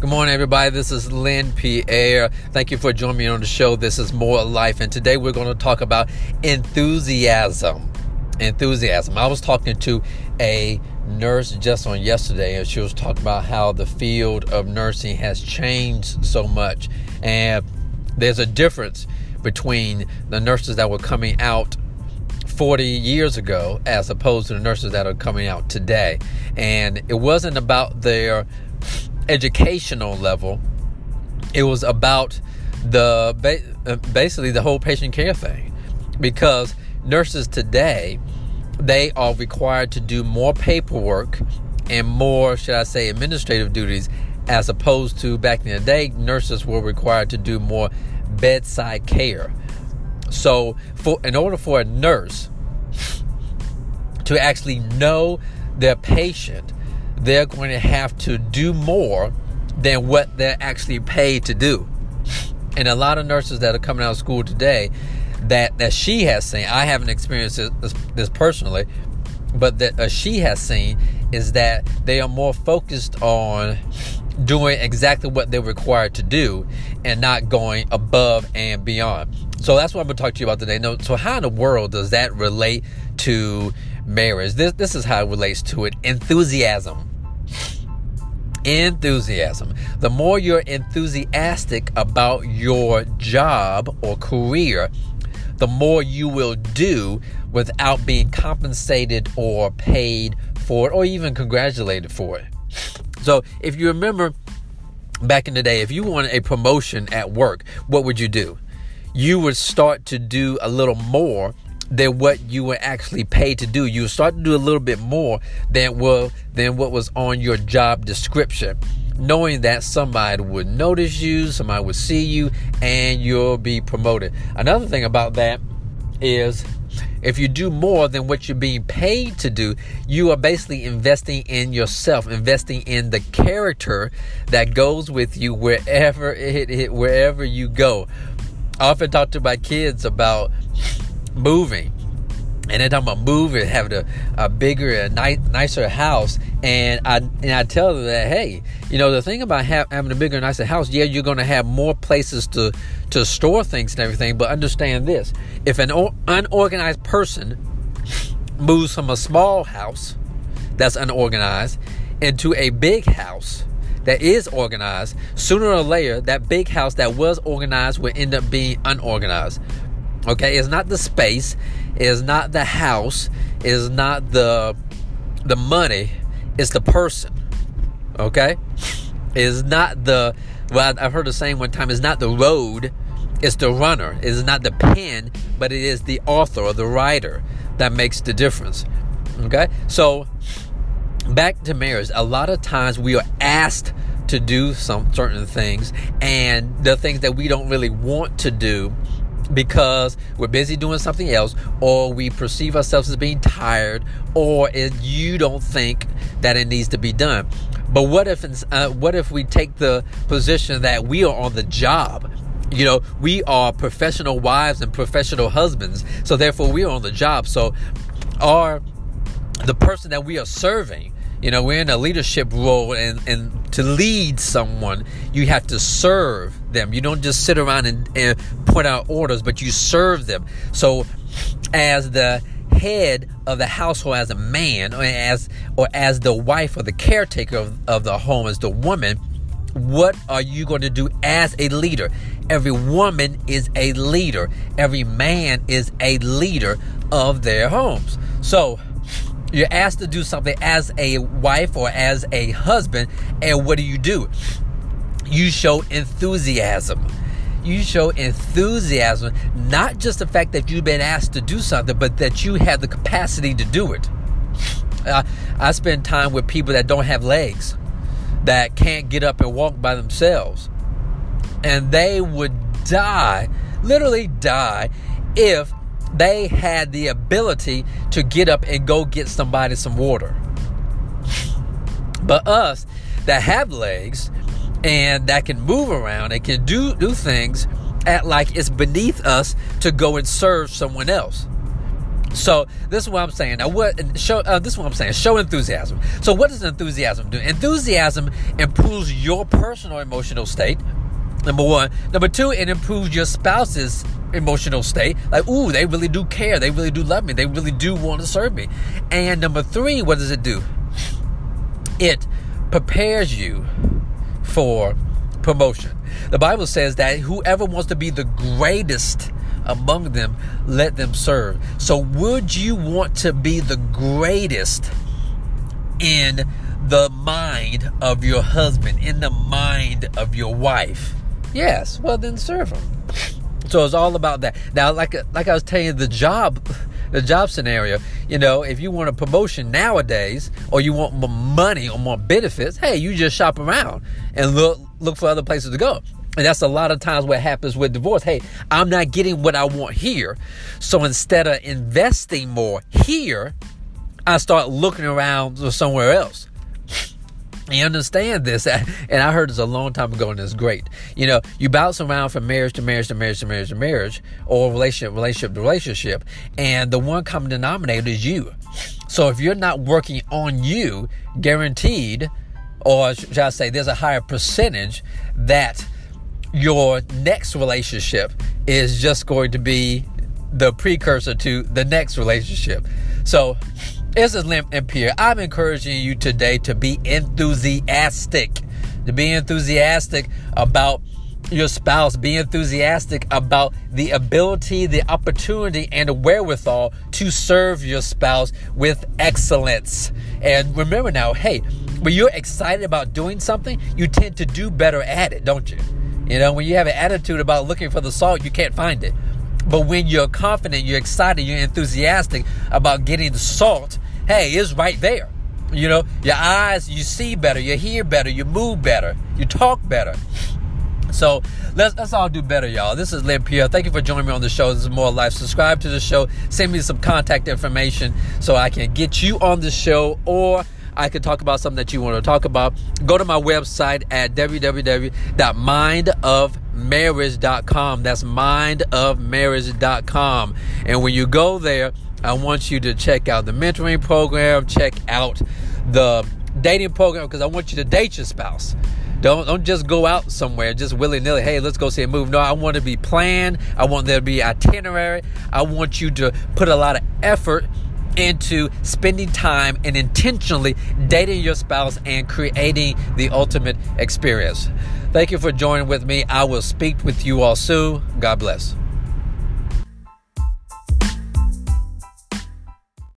Good morning, everybody. This is Lynn Pierre. Thank you for joining me on the show. This is More Life, and today we're going to talk about enthusiasm. Enthusiasm. I was talking to a nurse just on yesterday, and she was talking about how the field of nursing has changed so much, and there's a difference between the nurses that were coming out 40 years ago as opposed to the nurses that are coming out today. And it wasn't about their educational level. It was about the uh, basically the whole patient care thing, because nurses today they are required to do more paperwork and more, should I say, administrative duties, as opposed to back in the day, nurses were required to do more bedside care. So, for in order for a nurse to actually know their patient they're going to have to do more than what they're actually paid to do. And a lot of nurses that are coming out of school today that, that she has seen, I haven't experienced this, this personally, but that uh, she has seen is that they are more focused on doing exactly what they're required to do and not going above and beyond. So that's what I'm going to talk to you about today. No, so how in the world does that relate to marriage? This this is how it relates to it. Enthusiasm enthusiasm. The more you're enthusiastic about your job or career, the more you will do without being compensated or paid for it or even congratulated for it. So, if you remember back in the day, if you wanted a promotion at work, what would you do? You would start to do a little more than what you were actually paid to do. You start to do a little bit more than well than what was on your job description. Knowing that somebody would notice you, somebody would see you, and you'll be promoted. Another thing about that is if you do more than what you're being paid to do, you are basically investing in yourself, investing in the character that goes with you wherever it, it wherever you go. I often talk to my kids about moving and I'm gonna move and have a, a bigger, a ni- nicer house. And I and I tell them that hey, you know the thing about ha- having a bigger, nicer house, yeah, you're gonna have more places to to store things and everything. But understand this: if an o- unorganized person moves from a small house that's unorganized into a big house that is organized, sooner or later, that big house that was organized will end up being unorganized Okay, it's not the space, it's not the house, it's not the the money, it's the person. Okay? It's not the well, I've heard the saying one time, it's not the road, it's the runner. It's not the pen, but it is the author or the writer that makes the difference. Okay? So back to marriage, a lot of times we are asked to do some certain things and the things that we don't really want to do because we're busy doing something else or we perceive ourselves as being tired or you don't think that it needs to be done. But what if uh, what if we take the position that we are on the job? You know we are professional wives and professional husbands so therefore we are on the job. So are the person that we are serving you know, we're in a leadership role, and, and to lead someone, you have to serve them. You don't just sit around and, and put out orders, but you serve them. So, as the head of the household, as a man, or as or as the wife or the caretaker of, of the home, as the woman, what are you going to do as a leader? Every woman is a leader. Every man is a leader of their homes. So you're asked to do something as a wife or as a husband, and what do you do? You show enthusiasm. You show enthusiasm, not just the fact that you've been asked to do something, but that you have the capacity to do it. Uh, I spend time with people that don't have legs, that can't get up and walk by themselves. And they would die, literally die, if they had the ability to get up and go get somebody some water. But us that have legs and that can move around and can do do things act like it's beneath us to go and serve someone else. So this is what I'm saying. Now, what show? Uh, this is what I'm saying. Show enthusiasm. So, what does enthusiasm do? Enthusiasm improves your personal emotional state. Number one. Number two, it improves your spouse's emotional state. Like, ooh, they really do care. They really do love me. They really do want to serve me. And number three, what does it do? It prepares you for promotion. The Bible says that whoever wants to be the greatest among them, let them serve. So, would you want to be the greatest in the mind of your husband, in the mind of your wife? Yes. Well, then serve them. So it's all about that. Now, like like I was telling you, the job, the job scenario. You know, if you want a promotion nowadays, or you want more money or more benefits, hey, you just shop around and look look for other places to go. And that's a lot of times what happens with divorce. Hey, I'm not getting what I want here. So instead of investing more here, I start looking around somewhere else. You understand this, and I heard this a long time ago, and it's great. You know, you bounce around from marriage to marriage to marriage to marriage to marriage, or relationship, relationship to relationship, and the one common denominator is you. So if you're not working on you, guaranteed, or should I say, there's a higher percentage that your next relationship is just going to be the precursor to the next relationship. So, this is Limp Imperial. I'm encouraging you today to be enthusiastic, to be enthusiastic about your spouse, be enthusiastic about the ability, the opportunity, and the wherewithal to serve your spouse with excellence. And remember now, hey, when you're excited about doing something, you tend to do better at it, don't you? You know, when you have an attitude about looking for the salt, you can't find it. But when you're confident, you're excited, you're enthusiastic about getting the salt, hey, it's right there. You know, your eyes, you see better, you hear better, you move better, you talk better. So let's let's all do better, y'all. This is Lynn Pierre. Thank you for joining me on the show. This is More Life. Subscribe to the show. Send me some contact information so I can get you on the show or I could talk about something that you want to talk about, go to my website at www.mindofmarriage.com. That's mindofmarriage.com. And when you go there, I want you to check out the mentoring program, check out the dating program because I want you to date your spouse. Don't don't just go out somewhere just willy nilly. Hey, let's go see a movie. No, I want to be planned. I want there to be itinerary. I want you to put a lot of effort into spending time and intentionally dating your spouse and creating the ultimate experience. Thank you for joining with me. I will speak with you all soon. God bless.